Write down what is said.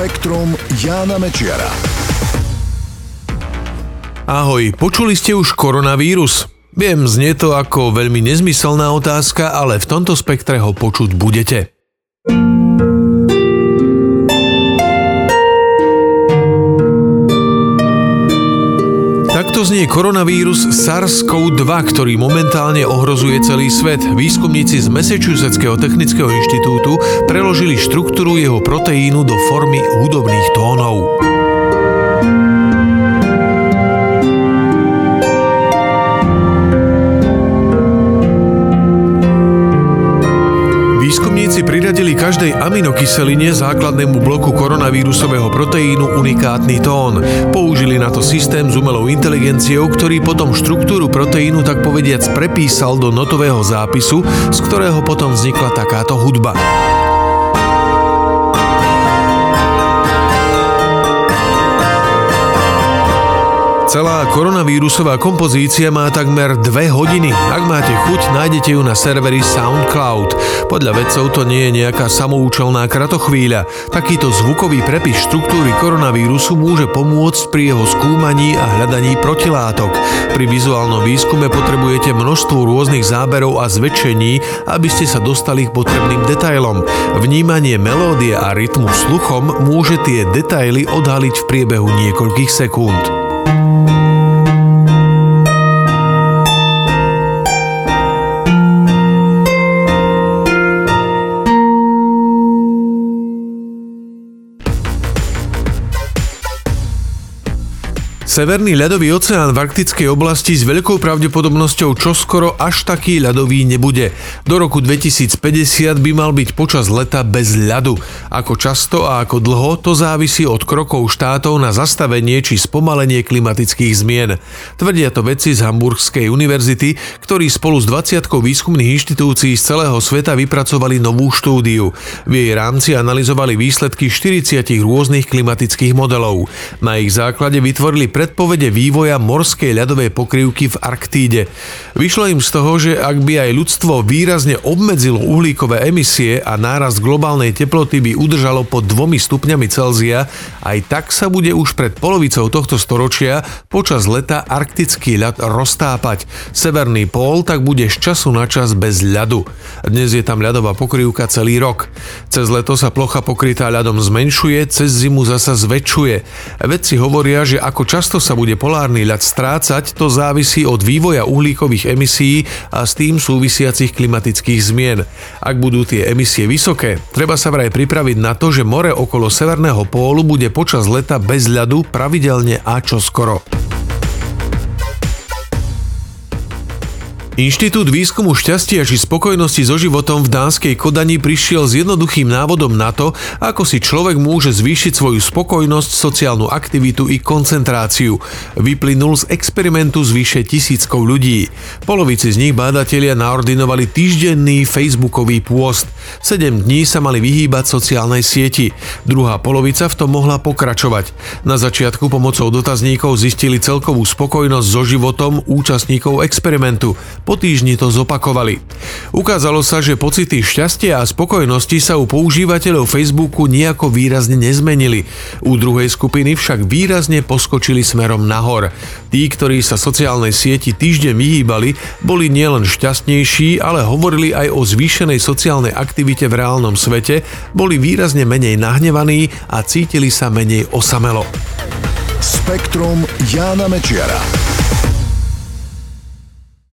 Spektrum Jána Mečiara. Ahoj, počuli ste už koronavírus? Viem, znie to ako veľmi nezmyselná otázka, ale v tomto spektre ho počuť budete. Takto znie koronavírus SARS-CoV-2, ktorý momentálne ohrozuje celý svet. Výskumníci z Massachusettského technického inštitútu preložili štruktúru jeho proteínu do formy hudobných tónov. Výskumníci priradili každej aminokyseline základnému bloku koronavírusového proteínu unikátny tón. Použili na to systém s umelou inteligenciou, ktorý potom štruktúru proteínu tak povediac prepísal do notového zápisu, z ktorého potom vznikla takáto hudba. Celá koronavírusová kompozícia má takmer dve hodiny. Ak máte chuť, nájdete ju na serveri SoundCloud. Podľa vedcov to nie je nejaká samoučelná kratochvíľa. Takýto zvukový prepis štruktúry koronavírusu môže pomôcť pri jeho skúmaní a hľadaní protilátok. Pri vizuálnom výskume potrebujete množstvo rôznych záberov a zväčšení, aby ste sa dostali k potrebným detailom. Vnímanie melódie a rytmu sluchom môže tie detaily odhaliť v priebehu niekoľkých sekúnd. Severný ľadový oceán v arktickej oblasti s veľkou pravdepodobnosťou čoskoro až taký ľadový nebude. Do roku 2050 by mal byť počas leta bez ľadu. Ako často a ako dlho to závisí od krokov štátov na zastavenie či spomalenie klimatických zmien. Tvrdia to vedci z Hamburgskej univerzity, ktorí spolu s 20 výskumných inštitúcií z celého sveta vypracovali novú štúdiu. V jej rámci analyzovali výsledky 40 rôznych klimatických modelov. Na ich základe vytvorili predpovede vývoja morskej ľadovej pokrývky v Arktíde. Vyšlo im z toho, že ak by aj ľudstvo výrazne obmedzilo uhlíkové emisie a nárast globálnej teploty by udržalo pod dvomi stupňami Celzia, aj tak sa bude už pred polovicou tohto storočia počas leta arktický ľad roztápať. Severný pól tak bude z času na čas bez ľadu. Dnes je tam ľadová pokrývka celý rok. Cez leto sa plocha pokrytá ľadom zmenšuje, cez zimu zasa zväčšuje. Vedci hovoria, že ako často často sa bude polárny ľad strácať, to závisí od vývoja uhlíkových emisí a s tým súvisiacich klimatických zmien. Ak budú tie emisie vysoké, treba sa vraj pripraviť na to, že more okolo Severného pólu bude počas leta bez ľadu pravidelne a čoskoro. Inštitút výskumu šťastia či spokojnosti so životom v dánskej Kodani prišiel s jednoduchým návodom na to, ako si človek môže zvýšiť svoju spokojnosť, sociálnu aktivitu i koncentráciu. Vyplynul z experimentu s vyše tisíckou ľudí. Polovici z nich bádatelia naordinovali týždenný facebookový pôst. 7 dní sa mali vyhýbať sociálnej sieti. Druhá polovica v tom mohla pokračovať. Na začiatku pomocou dotazníkov zistili celkovú spokojnosť so životom účastníkov experimentu. Po týždni to zopakovali. Ukázalo sa, že pocity šťastia a spokojnosti sa u používateľov Facebooku nejako výrazne nezmenili. U druhej skupiny však výrazne poskočili smerom nahor. Tí, ktorí sa sociálnej sieti týždeň vyhýbali, boli nielen šťastnejší, ale hovorili aj o zvýšenej sociálnej aktivite v reálnom svete, boli výrazne menej nahnevaní a cítili sa menej osamelo. Spektrum Jána Mečiara.